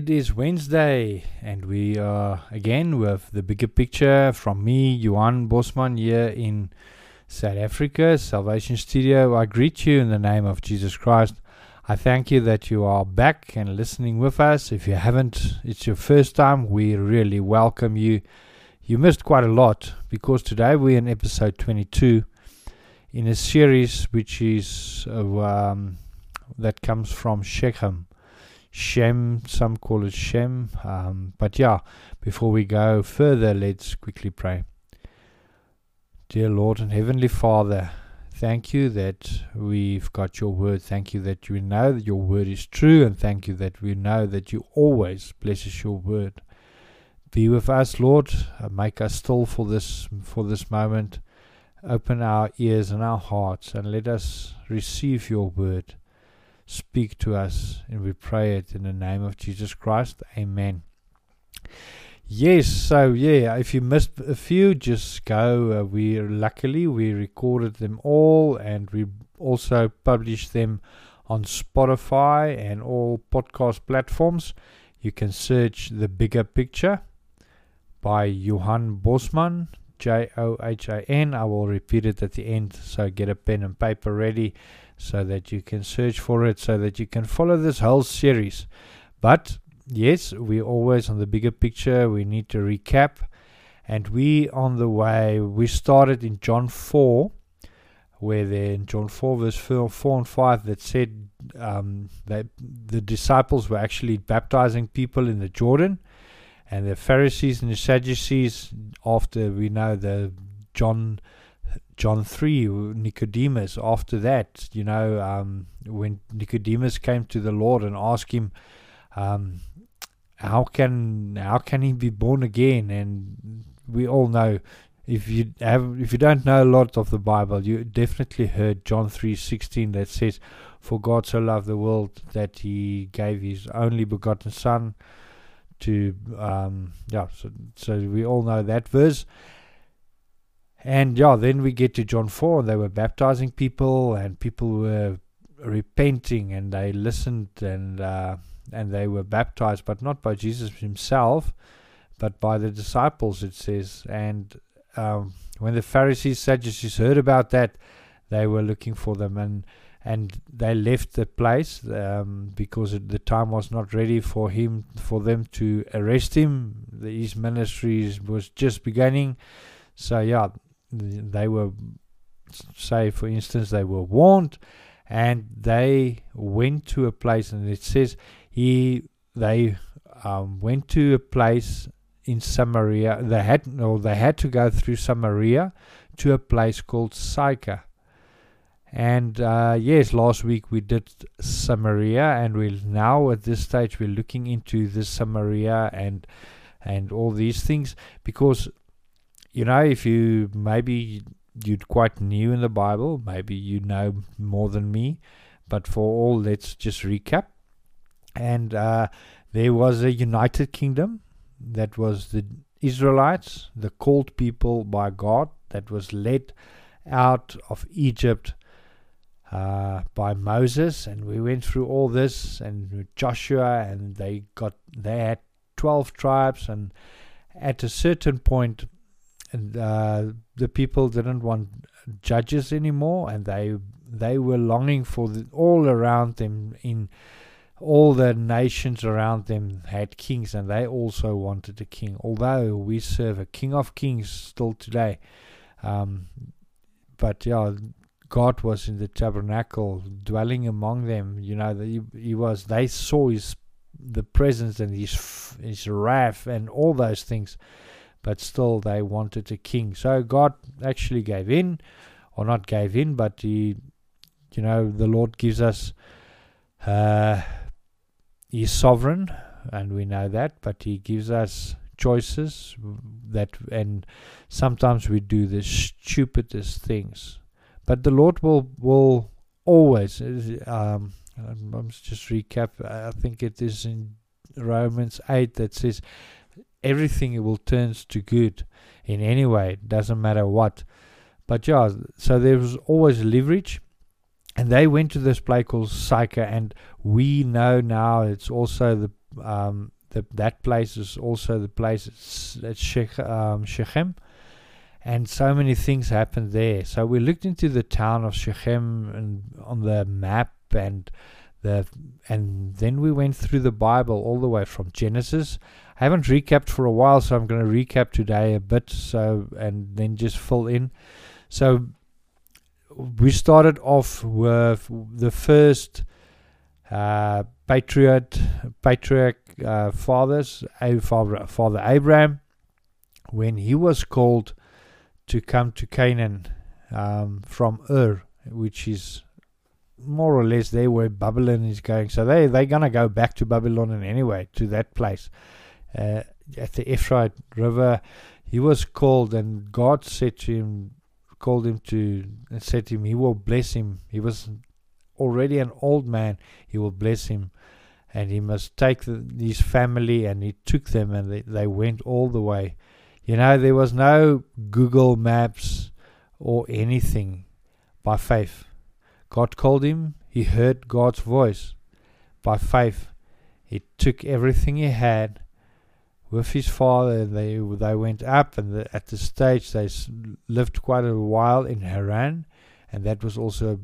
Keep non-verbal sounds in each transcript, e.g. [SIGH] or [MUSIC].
it is Wednesday, and we are again with the bigger picture from me, Johan Bosman, here in South Africa, Salvation Studio. I greet you in the name of Jesus Christ. I thank you that you are back and listening with us. If you haven't, it's your first time, we really welcome you. You missed quite a lot because today we're in episode 22 in a series which is um, that comes from Shechem. Shem, some call it Shem. Um, but yeah, before we go further, let's quickly pray. Dear Lord and Heavenly Father, thank you that we've got your word. Thank you that we know that your word is true, and thank you that we know that you always blesses your word. Be with us, Lord. Uh, make us still for this for this moment. Open our ears and our hearts, and let us receive your word speak to us, and we pray it in the name of Jesus Christ. Amen. Yes, so yeah, if you missed a few, just go. Uh, we luckily we recorded them all, and we also published them on Spotify and all podcast platforms. You can search the bigger picture by Johan Bosman, J O H A N. I will repeat it at the end, so get a pen and paper ready so that you can search for it, so that you can follow this whole series. But yes, we always on the bigger picture, we need to recap. And we on the way, we started in John 4, where there in John 4, verse 4, 4 and 5, that said um, that the disciples were actually baptizing people in the Jordan. And the Pharisees and the Sadducees, after we know the John John 3, Nicodemus, after that, you know, um, when Nicodemus came to the Lord and asked him, um, how can how can he be born again? And we all know if you have if you don't know a lot of the Bible, you definitely heard John three sixteen that says, "For God so loved the world that He gave His only begotten Son." To um, yeah, so so we all know that verse, and yeah, then we get to John 4, and they were baptizing people, and people were repenting, and they listened, and uh, and they were baptized, but not by Jesus himself, but by the disciples, it says. And um, when the Pharisees, Sadducees heard about that, they were looking for them, and and they left the place um, because the time was not ready for him, for them to arrest him. His ministry was just beginning. So yeah, they were say for instance they were warned and they went to a place and it says he they um, went to a place in Samaria. They had or they had to go through Samaria to a place called Sychar. And uh, yes last week we did Samaria and we now at this stage we're looking into this Samaria and and all these things because you know, if you maybe you're quite new in the Bible, maybe you know more than me, but for all, let's just recap. And uh, there was a united kingdom that was the Israelites, the called people by God, that was led out of Egypt uh, by Moses, and we went through all this and Joshua, and they got they had twelve tribes, and at a certain point and uh, the people didn't want judges anymore, and they they were longing for the, all around them in all the nations around them had kings, and they also wanted a king. Although we serve a King of Kings still today, um, but yeah, God was in the tabernacle, dwelling among them. You know, he, he was. They saw his the presence and his his wrath and all those things but still they wanted a king. So God actually gave in, or not gave in, but He, you know, the Lord gives us, uh, He's sovereign, and we know that, but He gives us choices that, and sometimes we do the stupidest things, but the Lord will will always. Um, I must just recap. I think it is in Romans eight that says everything it will turns to good in any way. It doesn't matter what. But yeah, so there was always leverage. And they went to this place called Sychar, and we know now it's also the um, the, that place is also the place at Shech, um, Shechem. And so many things happened there. So we looked into the town of Shechem and on the map and the and then we went through the Bible all the way from Genesis. I haven't recapped for a while, so I'm going to recap today a bit. So and then just fill in. So we started off with the first uh, patriot, patriarch uh, fathers, father, Abraham, when he was called to come to Canaan um, from Ur, which is more or less there where Babylon is going. So they they're gonna go back to Babylon in anyway to that place uh, at the Euphrates River. He was called, and God said to him, called him to and said to him, He will bless him. He was already an old man. He will bless him, and he must take the, his family. And he took them, and they, they went all the way. You know, there was no Google Maps or anything by faith. God called him. He heard God's voice by faith. He took everything he had with his father. They they went up, and the, at the stage they lived quite a while in Haran, and that was also a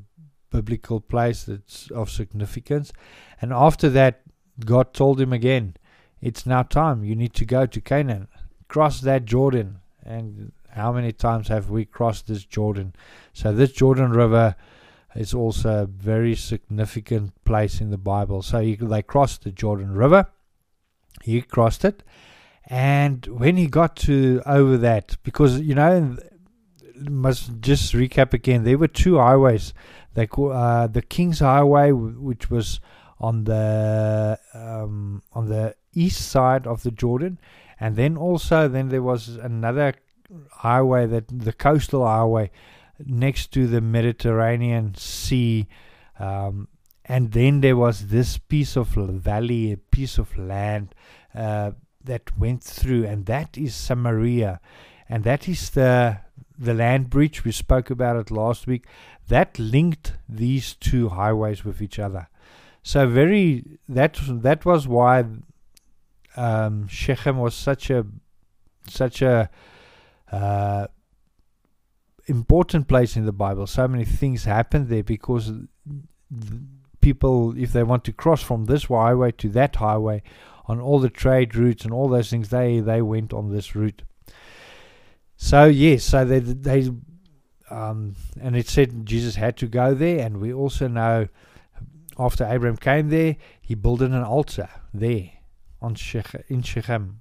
biblical place that's of significance. And after that, God told him again, "It's now time. You need to go to Canaan, cross that Jordan." And how many times have we crossed this Jordan? So this Jordan River is also a very significant place in the Bible. So he, they crossed the Jordan River. He crossed it, and when he got to over that, because you know, must just recap again. There were two highways. They call uh, the King's Highway, which was on the um, on the east side of the Jordan, and then also then there was another highway that the coastal highway next to the Mediterranean Sea. Um, and then there was this piece of valley, a piece of land uh, that went through, and that is Samaria, and that is the the land bridge we spoke about it last week. That linked these two highways with each other. So very that that was why um, Shechem was such a such a uh, important place in the Bible. So many things happened there because people, if they want to cross from this highway to that highway, on all the trade routes and all those things, they they went on this route. So yes, so they they um, and it said Jesus had to go there, and we also know after Abraham came there, he built an altar there on Shech, in Shechem,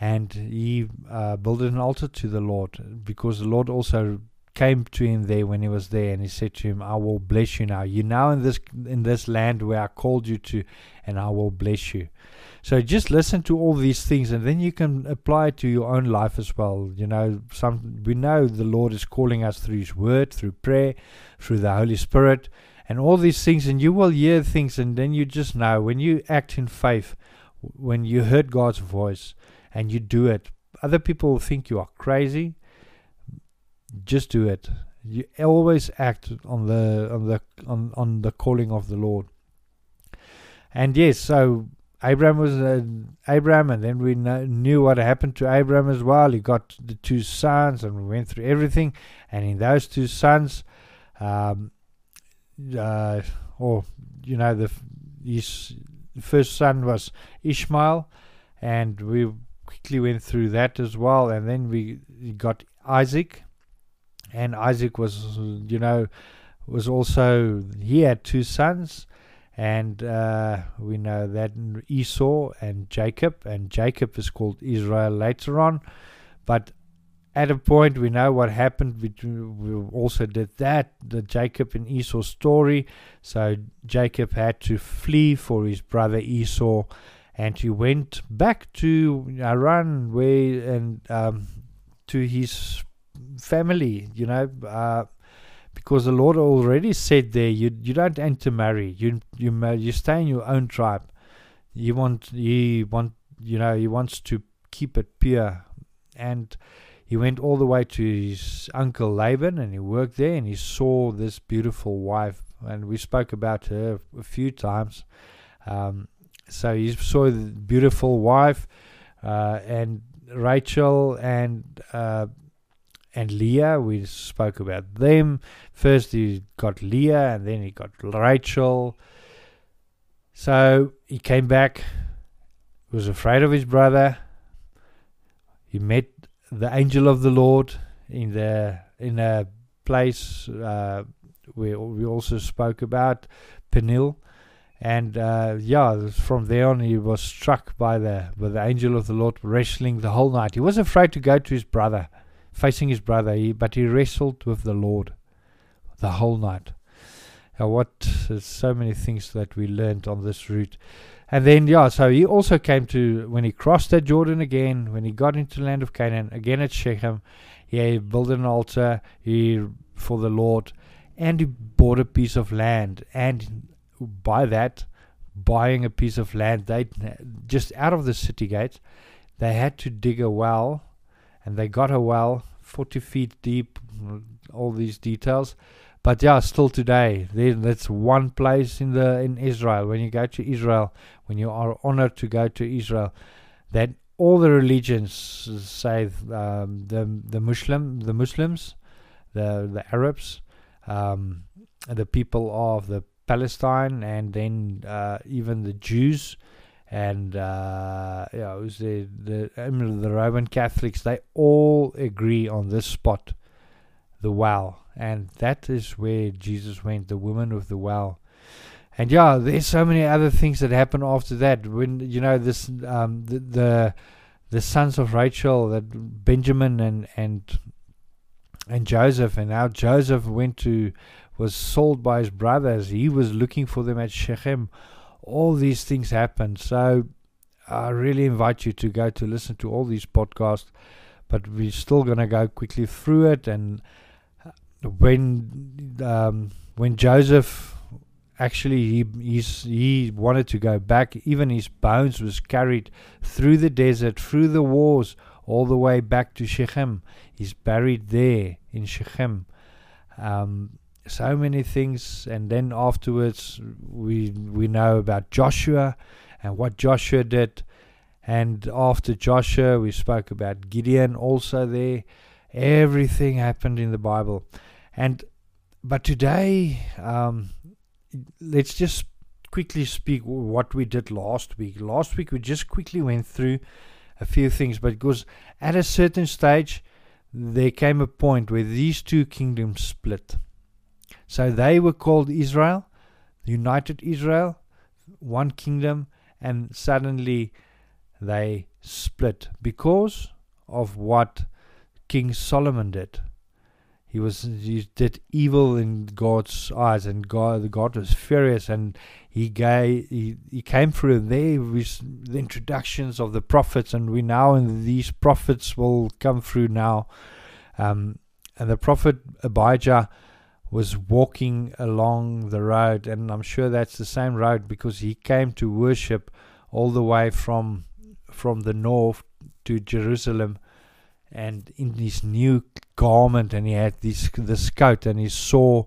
and he uh, built an altar to the Lord because the Lord also came to him there when he was there and he said to him i will bless you now. You're now in this in this land where i called you to and i will bless you. So just listen to all these things and then you can apply it to your own life as well. You know some we know the lord is calling us through his word through prayer through the holy spirit and all these things and you will hear things and then you just know when you act in faith when you heard god's voice and you do it other people think you are crazy just do it. You always act on the on the on, on the calling of the Lord. And yes, so Abraham was uh, Abraham, and then we knew what happened to Abraham as well. He got the two sons, and we went through everything. And in those two sons, um, uh, or you know, the his first son was Ishmael, and we quickly went through that as well. And then we got Isaac, and Isaac was, you know, was also he had two sons, and uh, we know that Esau and Jacob, and Jacob is called Israel later on, but at a point we know what happened between we also did that the jacob and esau story so jacob had to flee for his brother esau and he went back to Haran where and um, to his family, you know, uh, because the Lord already said there, you you don't intermarry, you you you stay in your own tribe. You want he want you know he wants to keep it pure, and he went all the way to his uncle Laban, and he worked there, and he saw this beautiful wife, and we spoke about her a few times. Um, so he saw the beautiful wife uh, and Rachel and uh, and Leah. We spoke about them. First, he got Leah, and then he got Rachel. So he came back. Was afraid of his brother. He met the angel of the Lord in the in a place uh, where we also spoke about Peniel, and uh, yeah, from there on he was struck by the by the angel of the Lord wrestling the whole night. He was afraid to go to his brother, facing his brother, he, but he wrestled with the Lord the whole night. Uh, what so many things that we learned on this route. And then, yeah, so he also came to, when he crossed that Jordan again, when he got into the land of Canaan, again at Shechem, he built an altar he, for the Lord, and he bought a piece of land. And by that, buying a piece of land, they just out of the city gates, they had to dig a well, and they got a well 40 feet deep, all these details but yeah, still today, that's one place in the in Israel. When you go to Israel, when you are honored to go to Israel, that all the religions say um, the the Muslim the Muslims, the the Arabs, um, the people of the Palestine, and then uh, even the Jews, and uh, yeah, the the the Roman Catholics. They all agree on this spot, the well and that is where Jesus went, the woman with the well. And yeah, there's so many other things that happen after that. When you know this, um, the, the the sons of Rachel, that Benjamin and and and Joseph, and now Joseph went to was sold by his brothers. He was looking for them at Shechem. All these things happened. So I really invite you to go to listen to all these podcasts. But we're still gonna go quickly through it and when um, when Joseph actually he he's, he wanted to go back, even his bones was carried through the desert, through the wars, all the way back to Shechem. He's buried there in Shechem. Um, so many things, and then afterwards we we know about Joshua and what Joshua did. And after Joshua, we spoke about Gideon also there. Everything happened in the Bible. And but today, um, let's just quickly speak what we did last week. Last week we just quickly went through a few things, but because at a certain stage there came a point where these two kingdoms split. So they were called Israel, united Israel, one kingdom, and suddenly they split because of what King Solomon did. He was he did evil in God's eyes, and God God was furious, and he gave he, he came through there with the introductions of the prophets, and we now and these prophets will come through now, um, and the prophet Abijah was walking along the road, and I'm sure that's the same road because he came to worship all the way from from the north to Jerusalem and in his new garment, and he had this this coat, and he saw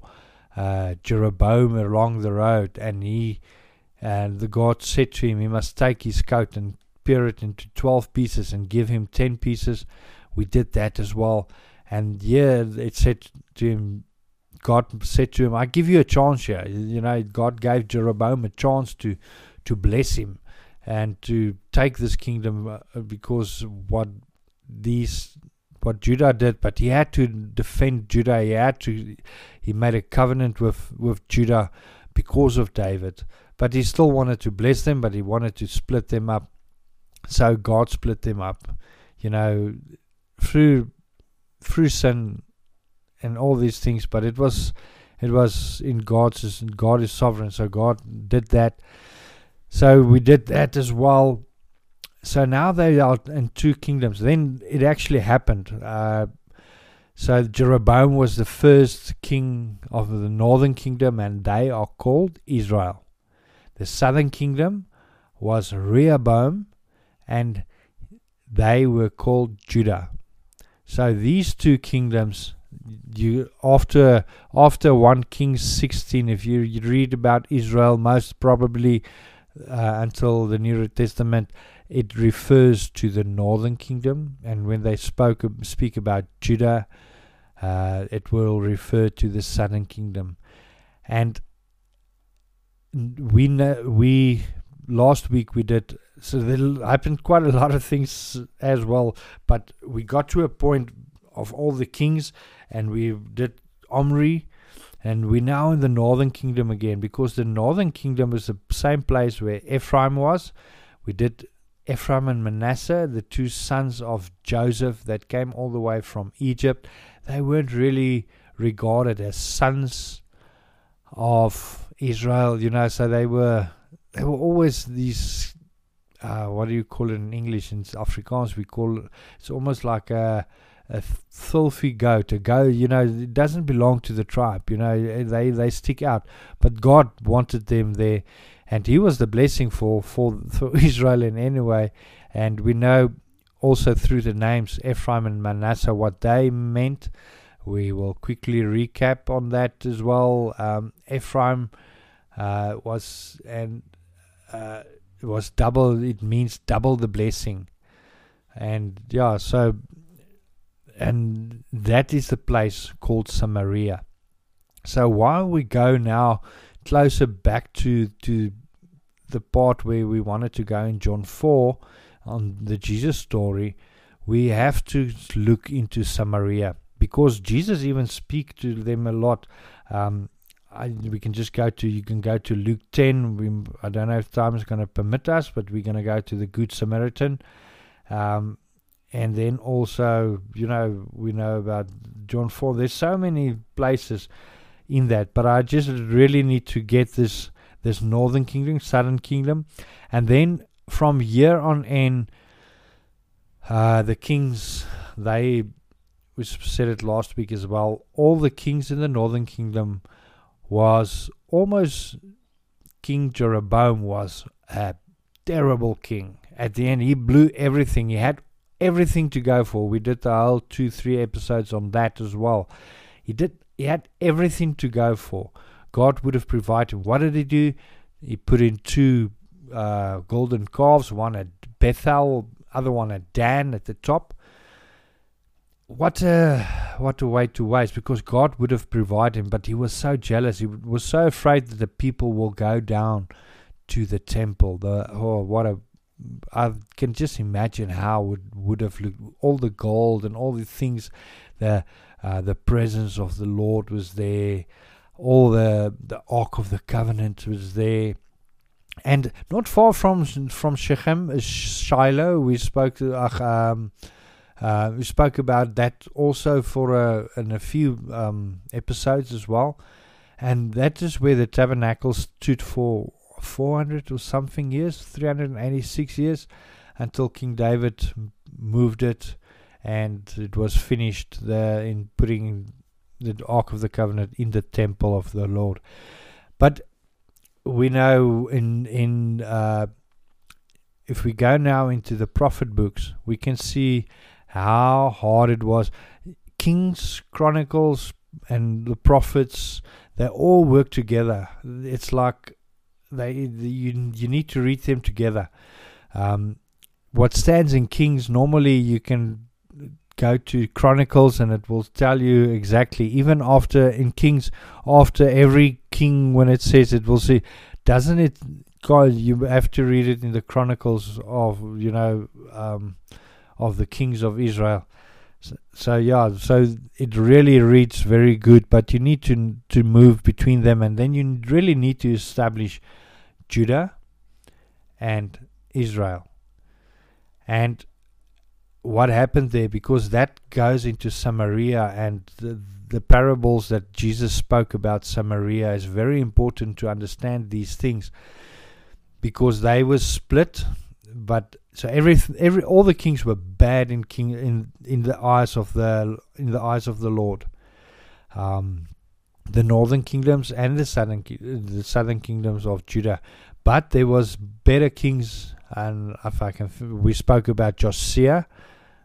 uh, Jeroboam along the road, and he and the God said to him, he must take his coat and tear it into twelve pieces and give him ten pieces. We did that as well, and yeah, it said to him, God said to him, "I give you a chance here." You know, God gave Jeroboam a chance to to bless him and to take this kingdom uh, because what these what Judah did, but he had to defend Judah. He had to he made a covenant with with Judah because of David. But he still wanted to bless them, but he wanted to split them up. So God split them up, you know, through through sin and all these things. But it was it was in God's God is sovereign, so God did that. So we did that as well so now they are in two kingdoms. Then it actually happened. Uh, so Jeroboam was the first king of the northern kingdom, and they are called Israel. The southern kingdom was Rehoboam, and they were called Judah. So these two kingdoms, you after after one King 16, if you, you read about Israel, most probably uh, until the New Testament, it refers to the northern kingdom, and when they spoke speak about Judah, uh, it will refer to the southern kingdom, and we know we last week we did so there happened quite a lot of things as well but we got to a point of all the kings and we did omri and we're now in the northern kingdom again because the northern kingdom is the same place where ephraim was we did ephraim and manasseh the two sons of joseph that came all the way from egypt they weren't really regarded as sons of israel you know so they were there were always these uh, what do you call it in English? In Afrikaans, we call it, it's almost like a, a filthy goat. A goat, you know, it doesn't belong to the tribe. You know, they they stick out. But God wanted them there, and He was the blessing for for, for [LAUGHS] Israel in any way. And we know also through the names Ephraim and Manasseh what they meant. We will quickly recap on that as well. Um, Ephraim uh, was and uh, was double. It means double the blessing, and yeah. So, and that is the place called Samaria. So while we go now closer back to to the part where we wanted to go in John four on the Jesus story, we have to look into Samaria because Jesus even speak to them a lot. Um, I, we can just go to you can go to Luke 10 we, I don't know if time is going to permit us but we're going to go to the Good Samaritan um, and then also you know we know about John 4 there's so many places in that but I just really need to get this this northern kingdom southern kingdom and then from here on in uh, the kings they we said it last week as well all the kings in the northern kingdom was almost King Jeroboam was a terrible king. At the end, he blew everything. He had everything to go for. We did the whole two, three episodes on that as well. He did. He had everything to go for. God would have provided. What did he do? He put in two uh, golden calves, one at Bethel, other one at Dan at the top what a what a way to waste because God would have provided him, but he was so jealous. He was so afraid that the people will go down to the temple. The oh, what a I can just imagine how it would have looked. All the gold and all the things, the uh, the presence of the Lord was there. All the the Ark of the Covenant was there. And not far from from Shechem, is Shiloh, we spoke to uh, um, uh, we spoke about that also for a, in a few um, episodes as well. And that is where the tabernacle stood for 400 or something years, 386 years, until King David moved it and it was finished there in putting the Ark of the Covenant in the temple of the Lord. But we know in in uh, if we go now into the prophet books, we can see how hard it was. Kings, Chronicles, and the prophets, they all work together. It's like they you you need to read them together. Um, what stands in Kings normally you can go to Chronicles and it will tell you exactly. Even after in Kings, after every king, when it says it will say, doesn't it? God, you have to read it in the Chronicles of you know. Um, of the kings of Israel. So, yeah, so it really reads very good, but you need to to move between them, and then you really need to establish Judah and Israel. And what happened there, because that goes into Samaria, and the, the parables that Jesus spoke about Samaria is very important to understand these things, because they were split but so every every all the kings were bad in king in in the eyes of the in the eyes of the Lord. Um, the northern kingdoms and the southern the southern kingdoms of Judah, but there was better kings. And if I can, we spoke about Josiah,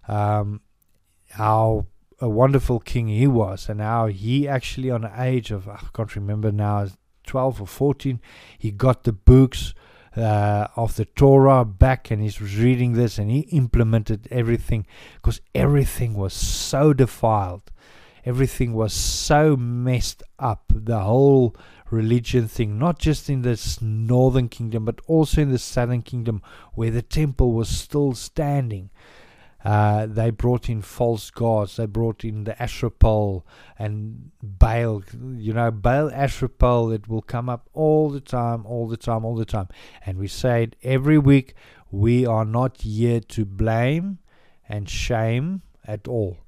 um, how a wonderful king he was, and how he actually, on the age of I can't remember now, twelve or fourteen, he got the books uh, of the Torah back and he's reading this and he implemented everything because everything was so defiled. Everything was so messed up. The whole religion thing, not just in this northern kingdom, but also in the southern kingdom where the temple was still standing. Uh, they brought in false gods. They brought in the Asherah pole and Baal. You know, Baal Asherah pole. It will come up all the time, all the time, all the time. And we say it every week. We are not here to blame and shame at all.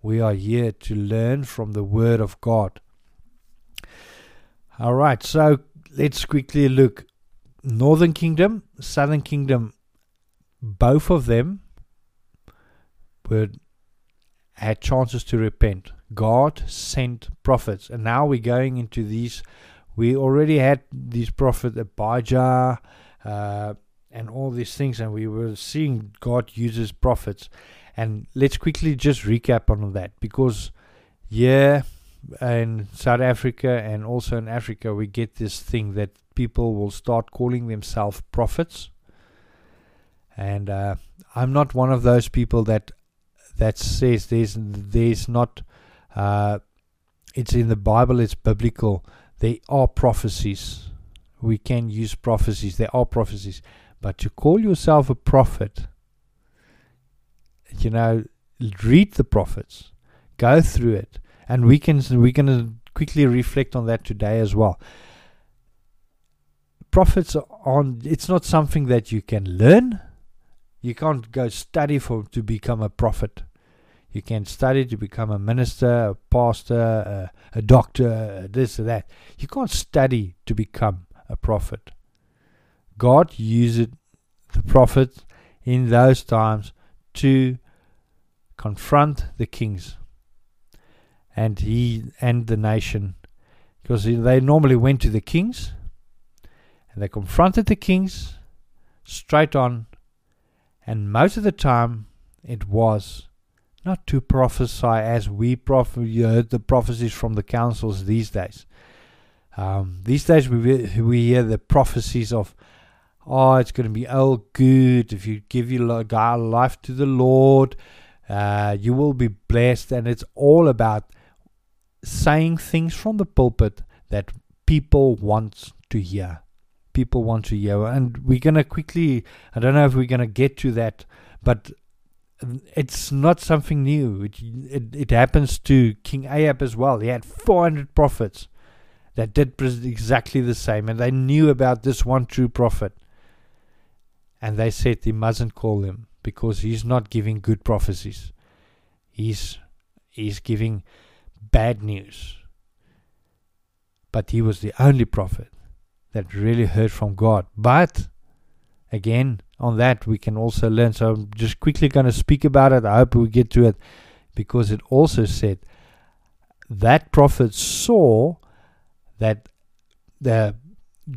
We are here to learn from the Word of God. All right, so let's quickly look. Northern Kingdom, Southern Kingdom, both of them were had chances to repent. God sent prophets, and now we're going into these. We already had these prophets, Abijah, uh, and all these things, and we were seeing God uses prophets. And let's quickly just recap on that because, yeah, in South Africa and also in Africa, we get this thing that people will start calling themselves prophets. And uh, I'm not one of those people that that says there's there's not uh, it's in the Bible it's biblical. There are prophecies. We can use prophecies. There are prophecies. But to call yourself a prophet you know read the prophets. Go through it. And we can we can quickly reflect on that today as well. Prophets on it's not something that you can learn. You can't go study for to become a prophet you can study to become a minister, a pastor, a, a doctor, this or that. You can't study to become a prophet. God used the prophets in those times to confront the kings and he and the nation because they normally went to the kings and they confronted the kings straight on and most of the time it was not to prophesy as we proph- you heard the prophecies from the councils these days. Um, these days we we hear the prophecies of, oh, it's going to be all good if you give your life to the Lord, uh, you will be blessed, and it's all about saying things from the pulpit that people want to hear. People want to hear, and we're going to quickly. I don't know if we're going to get to that, but it's not something new. It, it, it happens to King Ahab as well. He had 400 prophets that did exactly the same, and they knew about this one true prophet. And they said he mustn't call him because he's not giving good prophecies. He's he's giving bad news. But he was the only prophet that really heard from God. But again, on that we can also learn. So I'm just quickly going to speak about it. I hope we get to it because it also said that prophet saw that the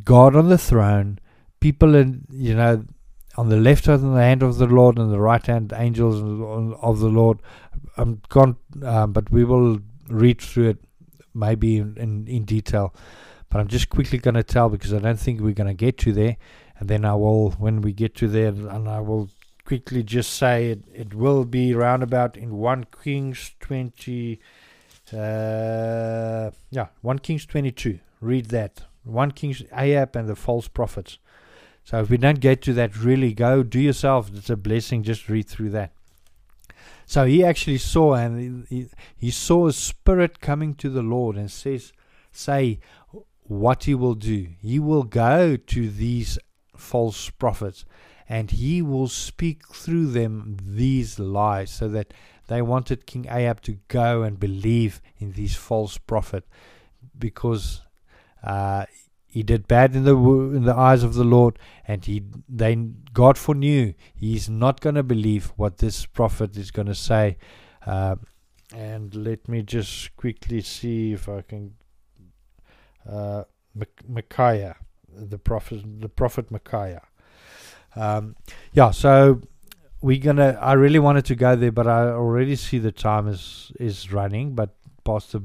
God on the throne, people in you know on the left hand of the Lord and the right hand angels of the Lord. I'm gone, um, but we will read through it maybe in, in, in detail. But I'm just quickly going to tell because I don't think we're going to get to there and then I will, when we get to there, and I will quickly just say it, it will be roundabout in 1 Kings 20, uh, yeah, 1 Kings 22. Read that. 1 Kings Ahab and the false prophets. So if we don't get to that, really go do yourself. It's a blessing. Just read through that. So he actually saw, and he, he saw a spirit coming to the Lord and says, say what he will do. He will go to these false prophets, and he will speak through them these lies, so that they wanted King Ahab to go and believe in these false prophets, because uh, he did bad in the in the eyes of the Lord, and he they God foreknew he's not going to believe what this prophet is going to say. Uh, and let me just quickly see if I can. Uh, Micaiah the prophet the prophet Micaiah. Um, yeah, so we're gonna. I really wanted to go there, but I already see the time is is running. But Pastor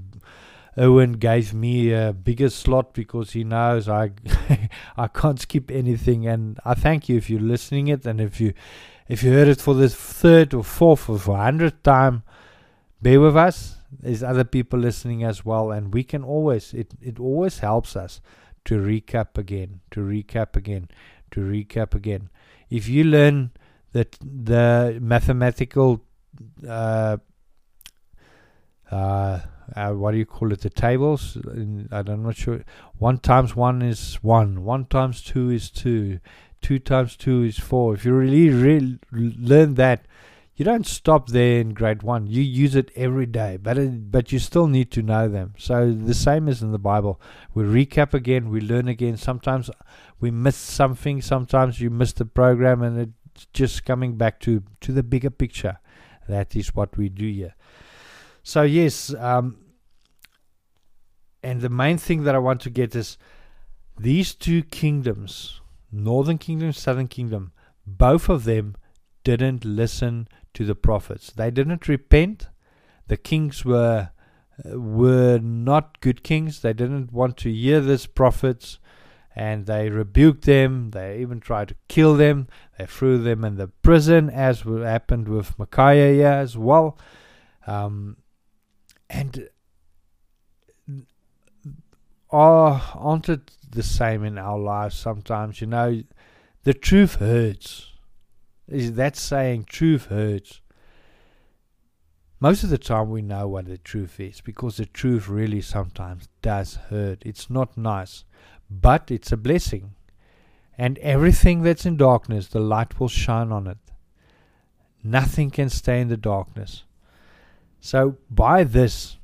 Owen gave me a bigger slot because he knows I [LAUGHS] I can't skip anything and I thank you if you're listening it and if you if you heard it for the third or fourth or for hundredth time bear with us there's other people listening as well and we can always it, it always helps us to recap again to recap again to recap again if you learn that the mathematical uh, uh, uh, what do you call it? The tables. I'm not sure. One times one is one. One times two is two. Two times two is four. If you really, really learn that, you don't stop there in grade one. You use it every day, but it, but you still need to know them. So the same as in the Bible, we recap again, we learn again. Sometimes we miss something. Sometimes you miss the program, and it's just coming back to to the bigger picture. That is what we do here. So yes, um, and the main thing that I want to get is these two kingdoms, Northern Kingdom, Southern Kingdom, both of them didn't listen to the prophets. They didn't repent. The kings were were not good kings. They didn't want to hear these prophets and they rebuked them. They even tried to kill them. They threw them in the prison, as happened with Micaiah as well. Um, and are aren't it the same in our lives sometimes? You know, the truth hurts. Is that saying truth hurts? Most of the time, we know what the truth is because the truth really sometimes does hurt. It's not nice, but it's a blessing. And everything that's in darkness, the light will shine on it. Nothing can stay in the darkness. So, by this,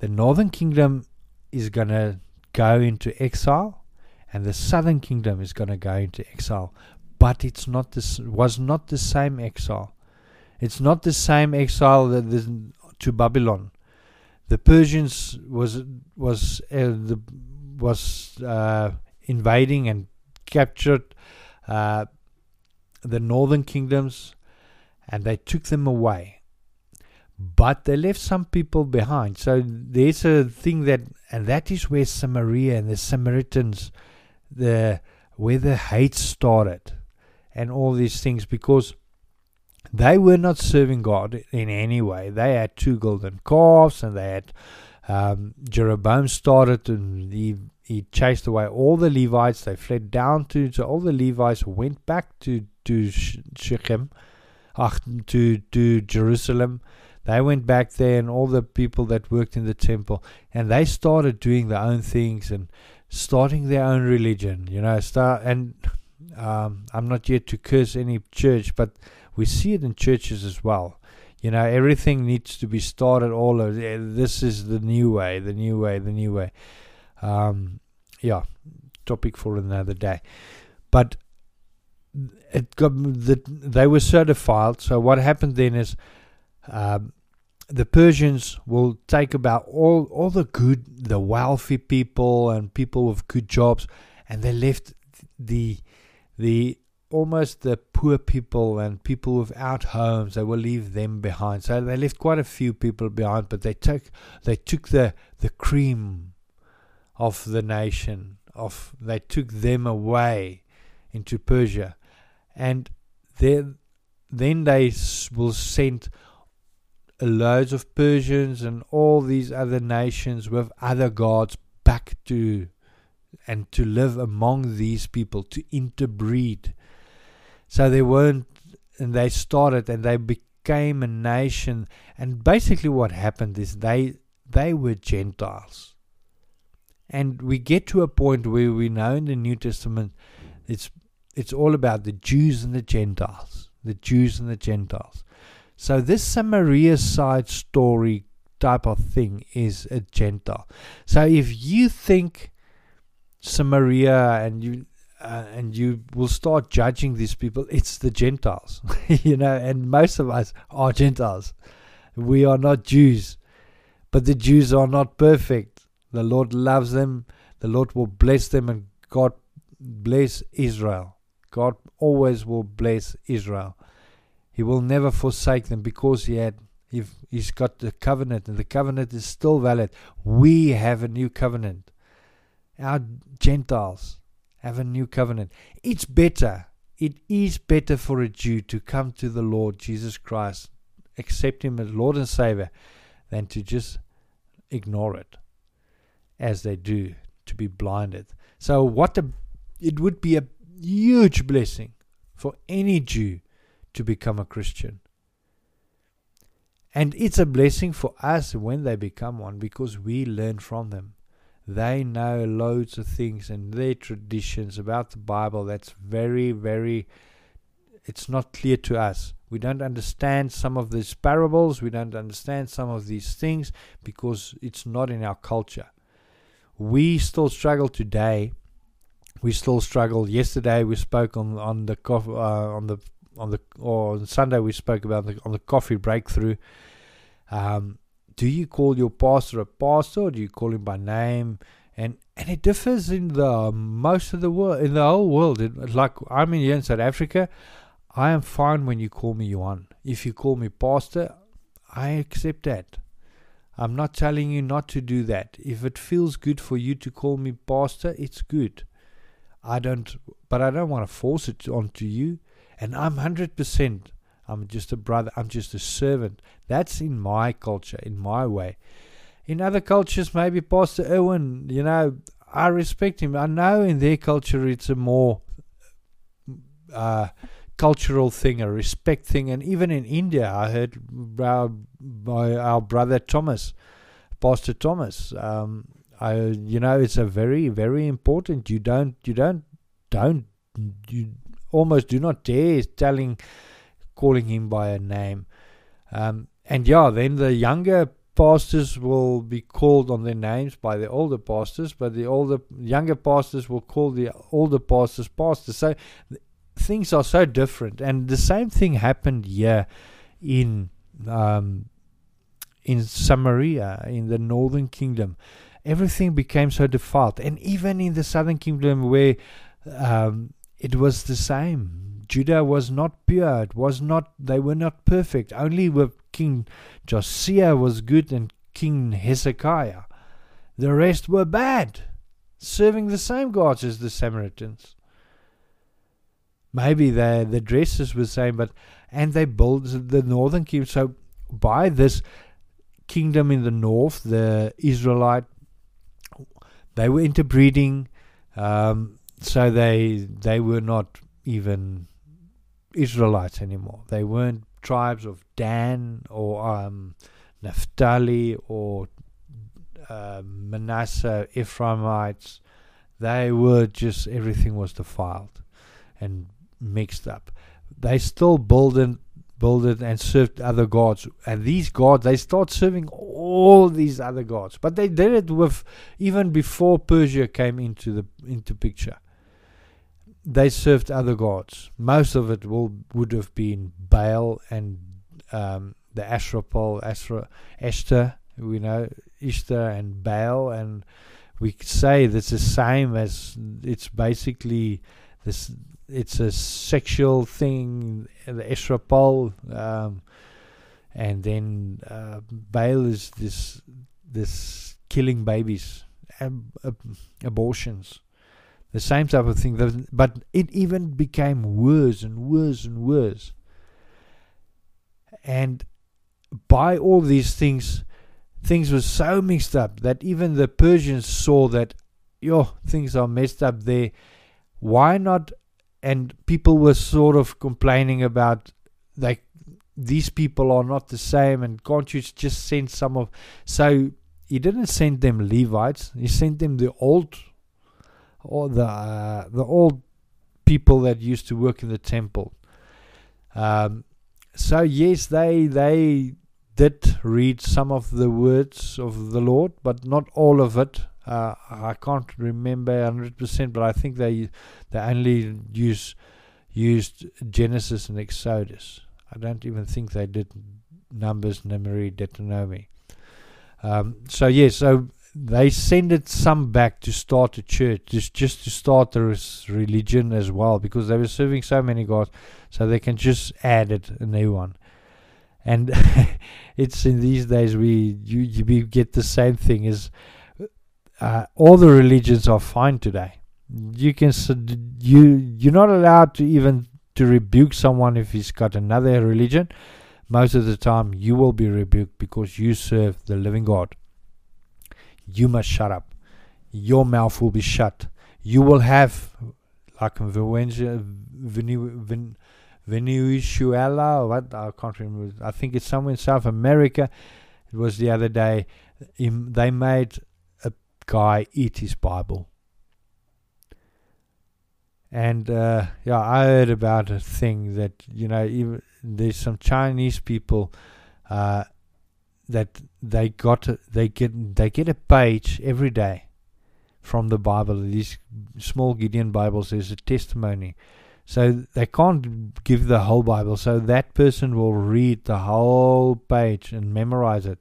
the northern kingdom is going to go into exile, and the southern kingdom is going to go into exile. But it's not this was not the same exile. It's not the same exile that to Babylon. The Persians was was uh, the, was uh, invading and captured uh, the northern kingdoms, and they took them away but they left some people behind. So there's a thing that, and that is where Samaria and the Samaritans, the where the hate started, and all these things, because they were not serving God in any way. They had two golden calves, and they had um, Jeroboam started, and he he chased away all the Levites. They fled down to so all the Levites went back to to Shechem, to to Jerusalem they went back there, and all the people that worked in the temple, and they started doing their own things and starting their own religion. You know, start and um, I'm not yet to curse any church, but we see it in churches as well. You know, everything needs to be started all over. Eh, this is the new way, the new way, the new way. Um, yeah, topic for another day. But it got the, they were so defiled. So what happened then is um, the Persians will take about all, all the good, the wealthy people and people with good jobs, and they left the the almost the poor people and people without homes. They will leave them behind. So they left quite a few people behind, but they took they took the the cream of the nation. Of they took them away into Persia, and then then they will send loads of Persians and all these other nations with other gods back to and to live among these people, to interbreed. So they weren't, and they started and they became a nation. And basically, what happened is they they were Gentiles. And we get to a point where we know in the New Testament it's it's all about the Jews and the Gentiles. The Jews and the Gentiles. So this Samaria side story type of thing is a Gentile. So if you think Samaria and you uh, and you will start judging these people, it's the Gentiles, [LAUGHS] you know, and most of us are Gentiles. We are not Jews, but the Jews are not perfect. The Lord loves them. The Lord will bless them, and God bless Israel. God always will bless Israel. He will never forsake them because he had he's got the covenant and the covenant is still valid, we have a new covenant. Our Gentiles have a new covenant. It's better. It is better for a Jew to come to the Lord Jesus Christ, accept Him as Lord and Savior, than to just ignore it as they do, to be blinded. So, what a, it would be a huge blessing for any Jew to become a Christian. And it's a blessing for us when they become one because we learn from them. They know loads of things and their traditions about the Bible that's very, very, it's not clear to us. We don't understand some of these parables, we don't understand some of these things because it's not in our culture. We still struggle today. We still struggle. Yesterday we spoke on on the uh, on the on the or on Sunday we spoke about the, on the coffee breakthrough. Um, do you call your pastor a pastor or do you call him by name? And and it differs in the most of the world, in the whole world. It, like I'm in here in South Africa, I am fine when you call me Johan. If you call me pastor, I accept that. I'm not telling you not to do that. If it feels good for you to call me pastor, it's good. I don't, but I don't want to force it onto you. And I'm 100%. I'm just a brother. I'm just a servant. That's in my culture, in my way. In other cultures, maybe Pastor Erwin, you know, I respect him. I know in their culture it's a more uh, cultural thing, a respect thing. And even in India, I heard our, our brother Thomas, Pastor Thomas. Um, I, you know, it's a very, very important. You don't, you don't, don't, you almost do not dare telling, calling him by a name. Um, and yeah, then the younger pastors will be called on their names by the older pastors, but the older younger pastors will call the older pastors pastors. So th- things are so different, and the same thing happened here in um, in Samaria, in the northern kingdom. Everything became so defiled, and even in the southern kingdom, where um, it was the same. Judah was not pure. It was not. They were not perfect. Only with King Josiah was good and King Hezekiah. The rest were bad, serving the same gods as the Samaritans. Maybe the the dresses were the same, but and they built the northern kingdom. So by this kingdom in the north, the Israelite, they were interbreeding. Um, so they they were not even Israelites anymore. They weren't tribes of Dan or um, Naphtali or uh, Manasseh, Ephraimites. They were just everything was defiled and mixed up. They still builded, builded and served other gods, and these gods they start serving all these other gods. But they did it with even before Persia came into the into picture they served other gods. Most of it will would have been Baal and um, the Asherah Asherah, Esther, we know Esther and Baal, and we could say that's the same as it's basically this. It's a sexual thing, the Asherah pole, um, and then uh, Baal is this this killing babies, ab- ab- abortions the same type of thing. But it even became worse and worse and worse. And by all these things, things were so mixed up that even the Persians saw that, yo, things are messed up there. Why not? And people were sort of complaining about, like, these people are not the same, and can't you just send some of. So he didn't send them Levites, he sent them the old all the uh, the old people that used to work in the temple. Um, so yes, they they did read some of the words of the Lord, but not all of it. Uh, I can't remember hundred percent, but I think they they only use used Genesis and Exodus. I don't even think they did Numbers, Numeri, Deuteronomy. Um, so yes, so they sent some back to start a church, just just to start a religion as well, because they were serving so many gods, so they can just add it a new one. and [LAUGHS] it's in these days we you, you get the same thing as uh, all the religions are fine today. You can you you're not allowed to even to rebuke someone if he's got another religion. Most of the time, you will be rebuked because you serve the living God. You must shut up. Your mouth will be shut. You will have, like Venezuela, Venezuela, what I can't remember. I think it's somewhere in South America. It was the other day. They made a guy eat his Bible. And uh, yeah, I heard about a thing that you know, there's some Chinese people uh, that they got they get they get a page every day from the Bible. These small Gideon Bibles, is a testimony. So they can't give the whole Bible. So that person will read the whole page and memorize it.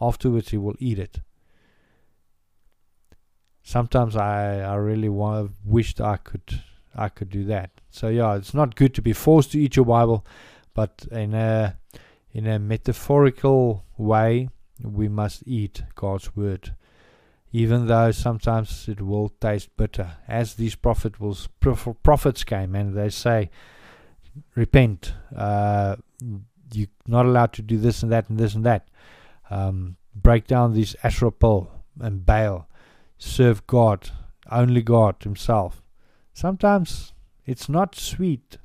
Afterwards, he will eat it. Sometimes I, I really want, wished I could I could do that. So yeah, it's not good to be forced to eat your Bible, but in a in a metaphorical way, we must eat God's word, even though sometimes it will taste bitter. As these prophet prophets came and they say, "Repent, uh, you're not allowed to do this and that and this and that. Um, break down these Asherah pole and Baal, serve God, only God Himself." Sometimes it's not sweet.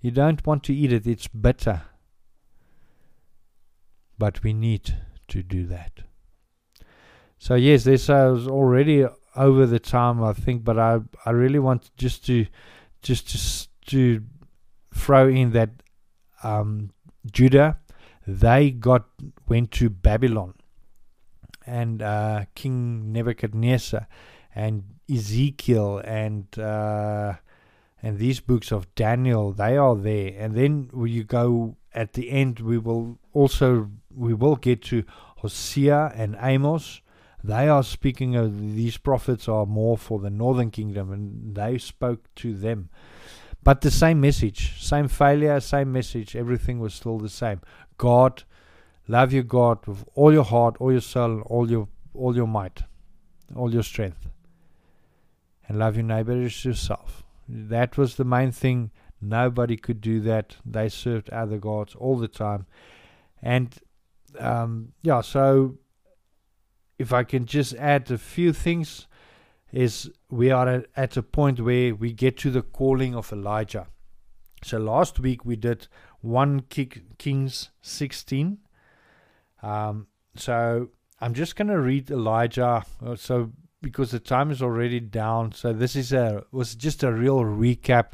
You don't want to eat it, it's bitter. But we need to do that. So yes, this is already over the time I think, but I I really want just to just to to throw in that um, Judah they got went to Babylon and uh, King Nebuchadnezzar and Ezekiel and uh, and these books of Daniel, they are there. And then you go at the end, we will also we will get to Hosea and Amos. They are speaking of these prophets are more for the northern kingdom, and they spoke to them. But the same message, same failure, same message. Everything was still the same. God, love your God with all your heart, all your soul, all your all your might, all your strength and love your neighbor as yourself. That was the main thing. Nobody could do that. They served other gods all the time. And um, yeah, so if I can just add a few things, is we are at, at a point where we get to the calling of Elijah. So last week we did 1 Kings 16. Um, so I'm just going to read Elijah. Uh, so because the time is already down. So this is a was just a real recap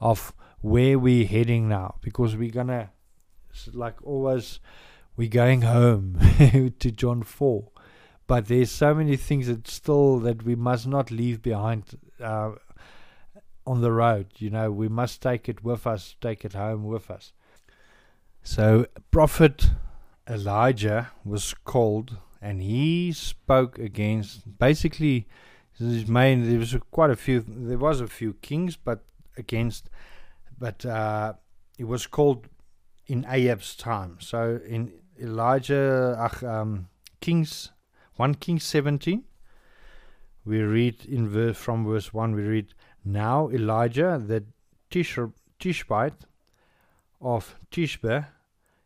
of where we're heading now because we're gonna like always we're going home [LAUGHS] to John four. But there's so many things that still that we must not leave behind uh, on the road. You know, we must take it with us, take it home with us. So, Prophet Elijah was called and he spoke against basically his main. There was quite a few. There was a few kings, but against, but uh, it was called in Ahab's time. So in Elijah, um, Kings one King seventeen, we read in verse from verse one. We read now Elijah the Tishbite of Tishbe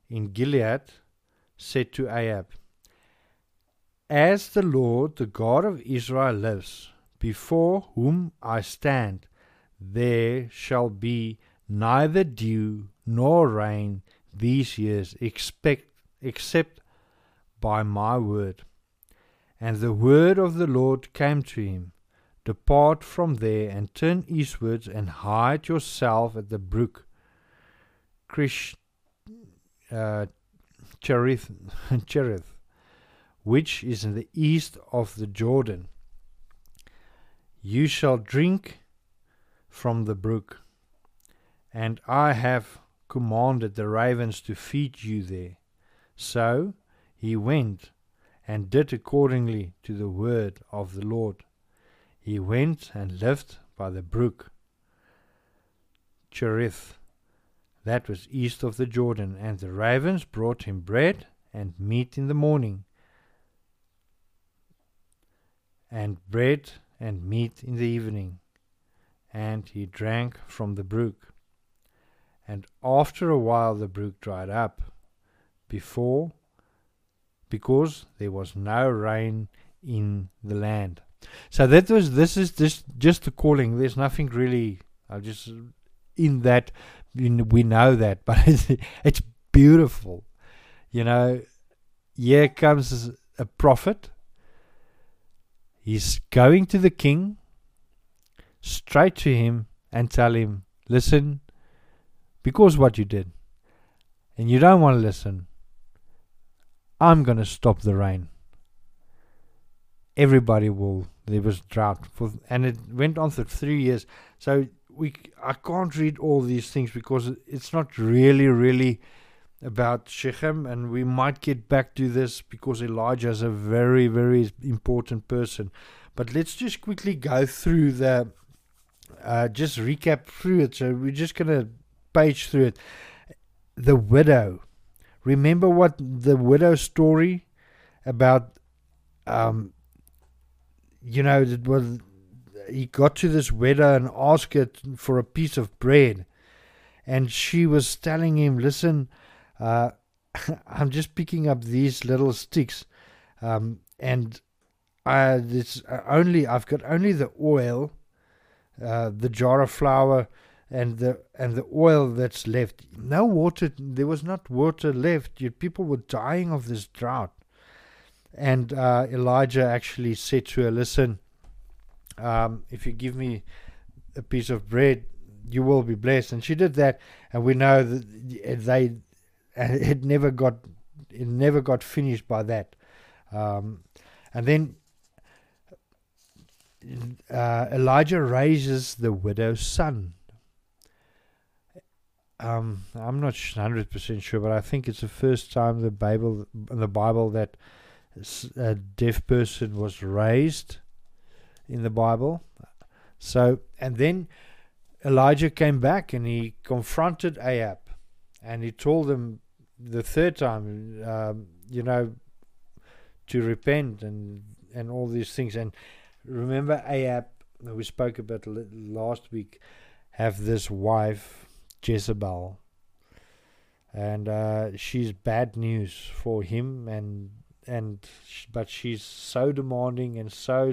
in Gilead said to Ahab as the Lord, the God of Israel, lives, before whom I stand, there shall be neither dew nor rain these years, expect, except by my word. And the word of the Lord came to him Depart from there and turn eastwards and hide yourself at the brook Krish, uh, Cherith, [LAUGHS] Cherith which is in the east of the Jordan. You shall drink from the brook, and I have commanded the ravens to feed you there. So he went and did accordingly to the word of the Lord. He went and lived by the brook Cherith. that was east of the Jordan, and the ravens brought him bread and meat in the morning, and bread and meat in the evening, and he drank from the brook. And after a while the brook dried up, before because there was no rain in the land. So that was this is just just the calling. There's nothing really. I just in that we know that, [LAUGHS] but it's, it's beautiful. You know, here comes a prophet. He's going to the king, straight to him, and tell him, "Listen, because what you did, and you don't want to listen. I'm going to stop the rain." Everybody will. There was drought, for, and it went on for three years. So we I can't read all these things because it's not really really about Shechem, and we might get back to this because Elijah is a very very important person. But let's just quickly go through the uh, just recap through it. So we're just gonna page through it. The widow. Remember what the widow story about? Um, you know, it was he got to this widow and asked her for a piece of bread. And she was telling him, Listen, uh, [LAUGHS] I'm just picking up these little sticks. Um, and I, it's only, I've got only the oil, uh, the jar of flour, and the and the oil that's left. No water. There was not water left. Yet People were dying of this drought. And uh, Elijah actually said to her, "Listen, um, if you give me a piece of bread, you will be blessed. And she did that, and we know that they it never got it never got finished by that. Um, and then uh, Elijah raises the widow's son. Um, I'm not hundred percent sure, but I think it's the first time the Bible the Bible that a deaf person was raised in the Bible. So, and then Elijah came back and he confronted Ahab and he told him the third time, um, you know, to repent and, and all these things. And remember, Ahab, we spoke about last week, have this wife, Jezebel. And uh, she's bad news for him, and and but she's so demanding and so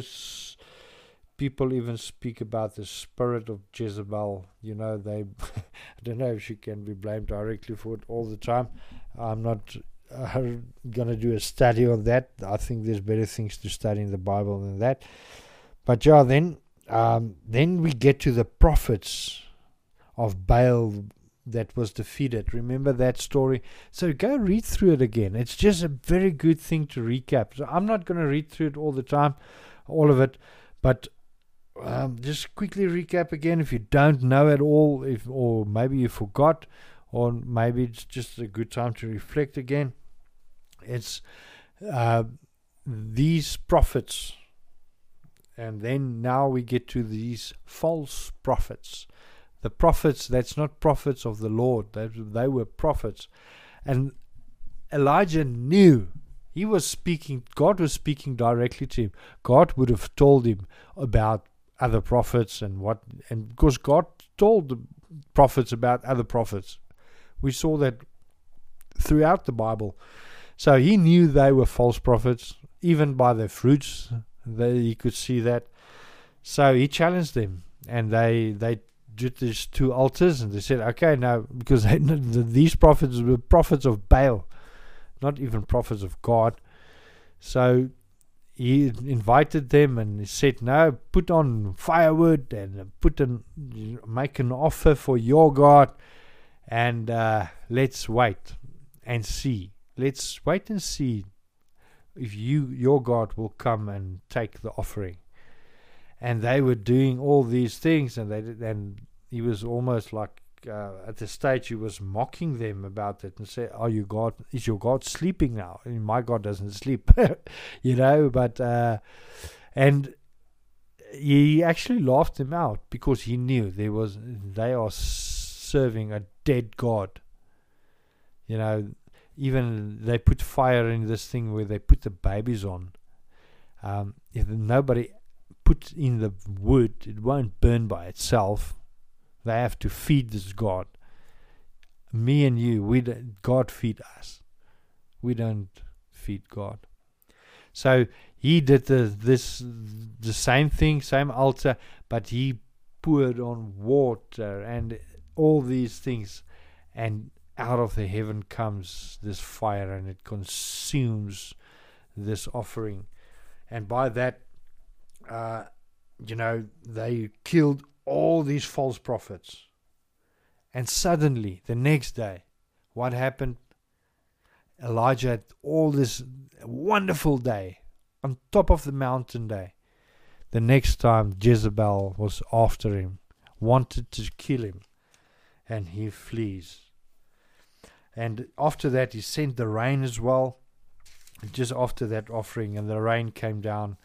people even speak about the spirit of Jezebel. You know, they, [LAUGHS] I don't know if she can be blamed directly for it all the time. I'm not uh, going to do a study on that. I think there's better things to study in the Bible than that. But yeah, then, um, then we get to the prophets of Baal that was defeated. Remember that story? So go read through it again. It's just a very good thing to recap. So I'm not going to read through it all the time, all of it, but um, just quickly recap again if you don't know at all, if or maybe you forgot, or maybe it's just a good time to reflect again. It's uh, these prophets, and then now we get to these false prophets. The prophets that's not prophets of the Lord; they, they were prophets, and Elijah knew he was speaking, God was speaking directly to him. God would have told him about other prophets and what and because God told the prophets about other prophets. We saw that throughout the Bible. So he knew they were false prophets, even by their fruits. They, he could see that. So he challenged them, and they they did these two altars, and they said, "Okay, now because they, [LAUGHS] these prophets were prophets of Baal, not even prophets of God." So he invited them and he said, "No, put on firewood and put an make an offer for your God, and uh, let's wait and see. Let's wait and see if you your God will come and take the offering." And they were doing all these things, and they and he was almost like uh, at the stage he was mocking them about it and said, "Are you God? Is your God sleeping now? I mean, my God doesn't sleep, [LAUGHS] you know." But uh, and he actually laughed them out because he knew there was they are serving a dead god. You know, even they put fire in this thing where they put the babies on. Um, if nobody put in the wood, it won't burn by itself. They have to feed this God. Me and you, we don't, God feed us. We don't feed God. So he did the this the same thing, same altar, but he poured on water and all these things, and out of the heaven comes this fire and it consumes this offering. And by that, uh, you know, they killed all these false prophets. And suddenly, the next day, what happened? Elijah had all this wonderful day on top of the mountain day. The next time Jezebel was after him, wanted to kill him, and he flees. And after that, he sent the rain as well. Just after that offering, and the rain came down,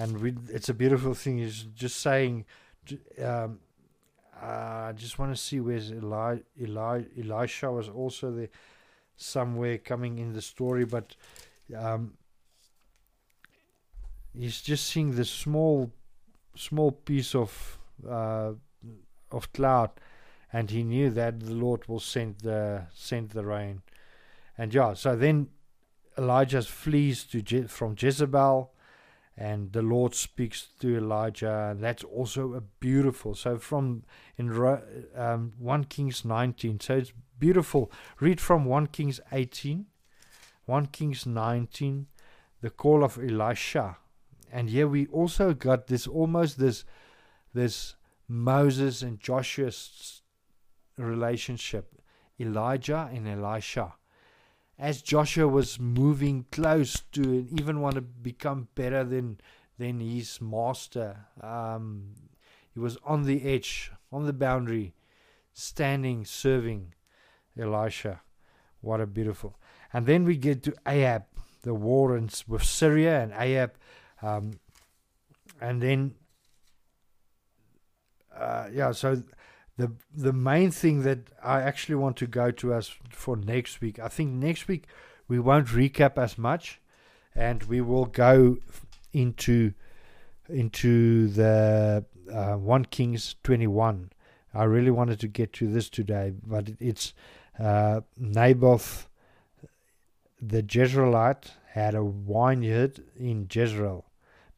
and we, it's a beautiful thing. He's just saying, um, uh, I just want to see where's Eli, Eli, Elisha was also there somewhere coming in the story, but um, he's just seeing this small, small piece of uh, of cloud and he knew that the Lord will send the send the rain. And yeah, so then Elijah flees to Je- from Jezebel, and the Lord speaks to Elijah, and that's also a beautiful. So from in um, one Kings nineteen, so it's beautiful. Read from one Kings eighteen, one Kings nineteen, the call of Elisha, and here we also got this almost this this Moses and Joshua's relationship Elijah and Elisha. As Joshua was moving close to and even want to become better than than his master, um, he was on the edge, on the boundary, standing, serving Elisha. What a beautiful. And then we get to Ahab, the war in, with Syria and Ahab. Um, and then, uh, yeah, so the the main thing that I actually want to go to us for next week. I think next week we won't recap as much, and we will go into into the uh, one Kings twenty one. I really wanted to get to this today, but it's uh, Naboth the Jezreelite had a vineyard in Jezreel,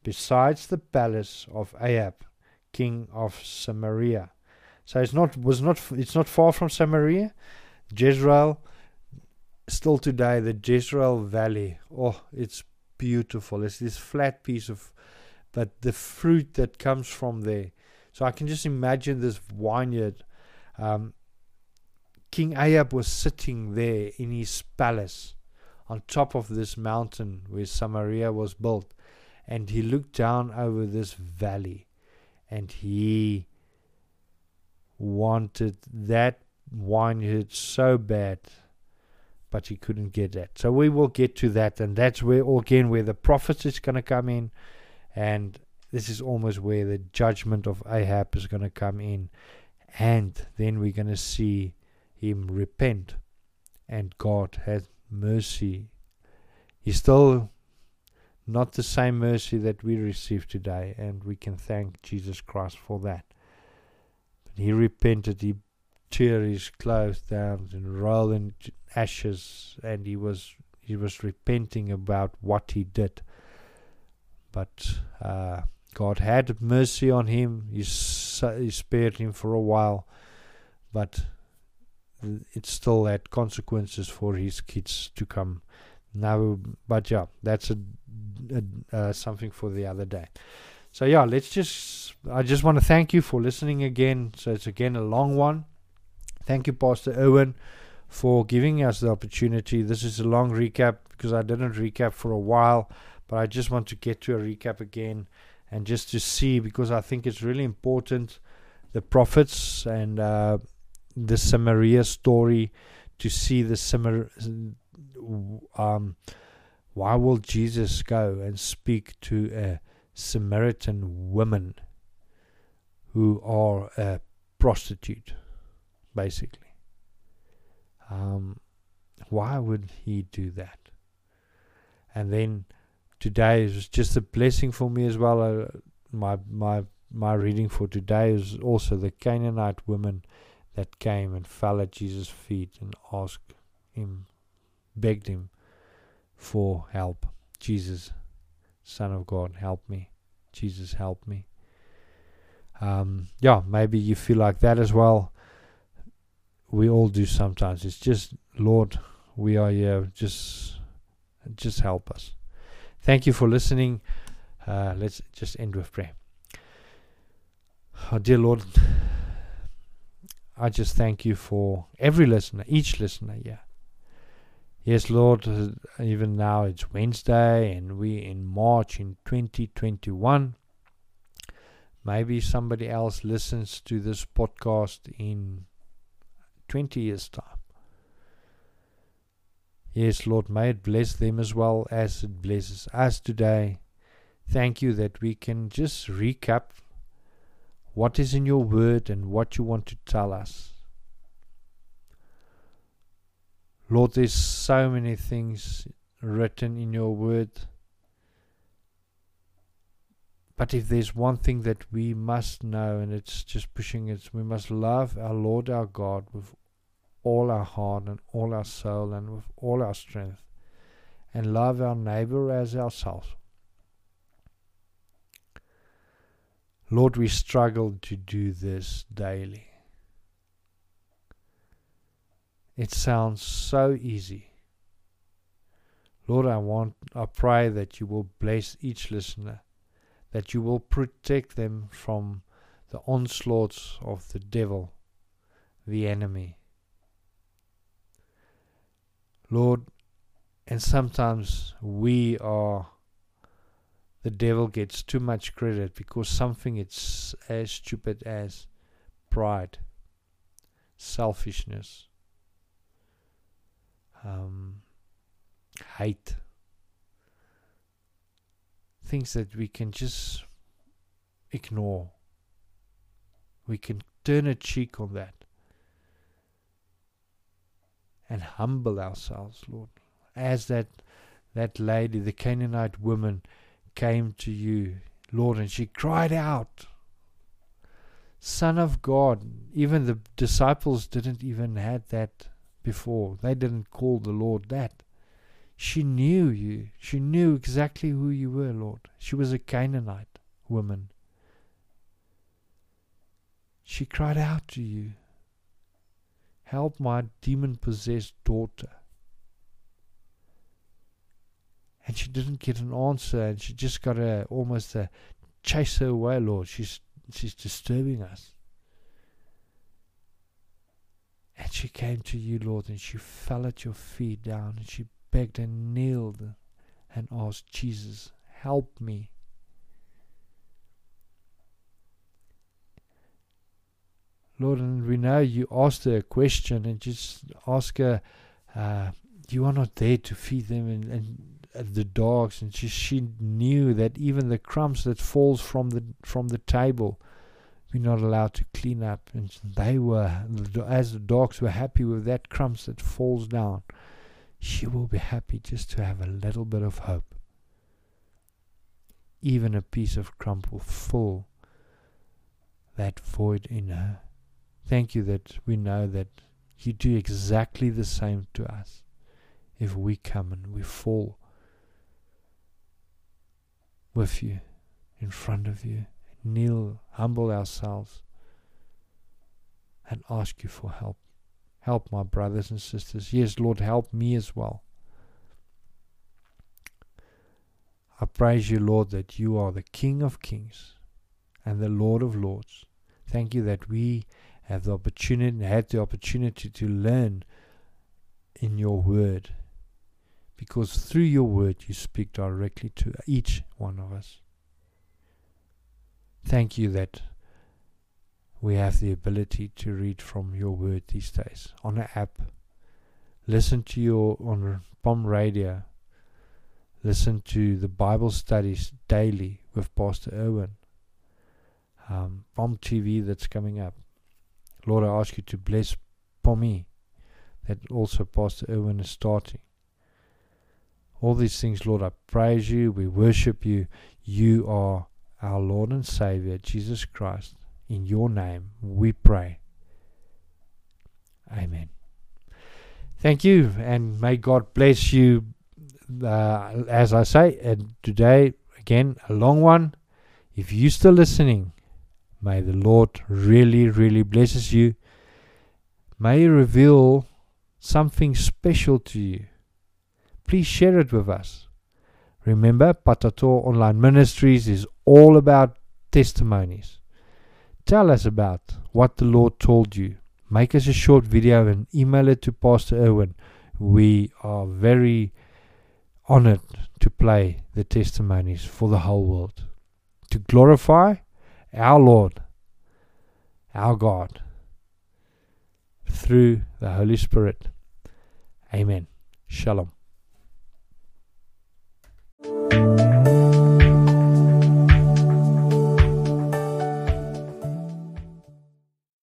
besides the palace of Ahab, king of Samaria. So it's not was not it's not far from Samaria, Jezreel. Still today, the Jezreel Valley. Oh, it's beautiful. It's this flat piece of, but the fruit that comes from there. So I can just imagine this vineyard. Um, King Ahab was sitting there in his palace on top of this mountain where Samaria was built, and he looked down over this valley, and he wanted that vineyard so bad, but he couldn't get that. So we will get to that, and that's where again where the prophets is going to come in, and this is almost where the judgment of Ahab is going to come in, and then we're going to see him repent, and God has mercy. He's still not the same mercy that we receive today, and we can thank Jesus Christ for that. He repented, he tore his clothes down and rolled in ashes, and he was he was repenting about what he did. But uh, God had mercy on him. He, he spared him for a while, but it still had consequences for his kids to come. Now, but yeah, that's a, a uh, something for the other day. So yeah, let's just I just want to thank you for listening again. So it's again a long one. Thank you, Pastor Owen, for giving us the opportunity. This is a long recap because I didn't recap for a while, but I just want to get to a recap again and just to see because I think it's really important the prophets and uh, the Samaria story to see the Samar. Um, why will Jesus go and speak to a Samaritan women who are a prostitute, basically. Um, why would he do that? And then today is just a blessing for me as well. Uh, my my my reading for today is also the Canaanite woman that came and fell at Jesus' feet and asked him, begged him for help. Jesus, Son of God, help me. Jesus, help me. Um, yeah, maybe you feel like that as well. We all do sometimes. It's just, Lord, we are here. Just, just help us. Thank you for listening. Uh, let's just end with prayer. Oh, dear Lord, I just thank you for every listener, each listener, yeah. Yes, Lord, uh, even now it's Wednesday and we in March in 2021. Maybe somebody else listens to this podcast in 20 years' time. Yes, Lord, may it bless them as well as it blesses us today. Thank you that we can just recap what is in your word and what you want to tell us. Lord, there's so many things written in your word. But if there's one thing that we must know, and it's just pushing it, we must love our Lord our God with all our heart and all our soul and with all our strength, and love our neighbor as ourselves. Lord, we struggle to do this daily. It sounds so easy. Lord, I want I pray that you will bless each listener, that you will protect them from the onslaughts of the devil, the enemy. Lord, and sometimes we are the devil gets too much credit because something it's as stupid as pride, selfishness, um, hate, things that we can just ignore. We can turn a cheek on that and humble ourselves, Lord, as that that lady, the Canaanite woman came to you, Lord, and she cried out, Son of God. Even the disciples didn't even had that before. They didn't call the Lord that. She knew you. She knew exactly who you were, Lord. She was a Canaanite woman. She cried out to you, Help my demon possessed daughter and she didn't get an answer, and she just got a almost a chase her away, Lord. She's she's disturbing us. And she came to you, Lord, and she fell at your feet down, and she begged and kneeled and asked Jesus, "Help me." Lord, and we know you asked her a question and just ask her, uh, you are not there to feed them and, and the dogs, and she, she knew that even the crumbs that falls from the from the table, we're not allowed to clean up. And they were, as the dogs were happy with that crumbs that falls down, she will be happy just to have a little bit of hope. Even a piece of crumb will fill that void in her. Thank you that we know that you do exactly the same to us if we come and we fall with you, in front of you, kneel, humble ourselves, and ask you for help. Help my brothers and sisters. Yes, Lord, help me as well. I praise you, Lord, that you are the King of kings and the Lord of lords. Thank you that we have the opportunity, had the opportunity to learn in your word because through your word you speak directly to each one of us. Thank you that we have the ability to read from your word these days on an app. Listen to your on Bomb Radio. Listen to the Bible studies daily with Pastor Irwin, Um, TV that's coming up. Lord, I ask you to bless Pommy, that also Pastor Irwin is starting. All these things, Lord, I praise you. We worship you. You are our Lord and Savior, Jesus Christ. In your name we pray. Amen. Thank you, and may God bless you. Uh, as I say, and today, again, a long one. If you're still listening, may the Lord really, really blesses you. May He reveal something special to you. Please share it with us. Remember, Patato Online Ministries is all about testimonies. Tell us about what the Lord told you. Make us a short video and email it to Pastor Erwin. We are very honored to play the testimonies for the whole world. To glorify our Lord, our God, through the Holy Spirit. Amen. Shalom. Bye.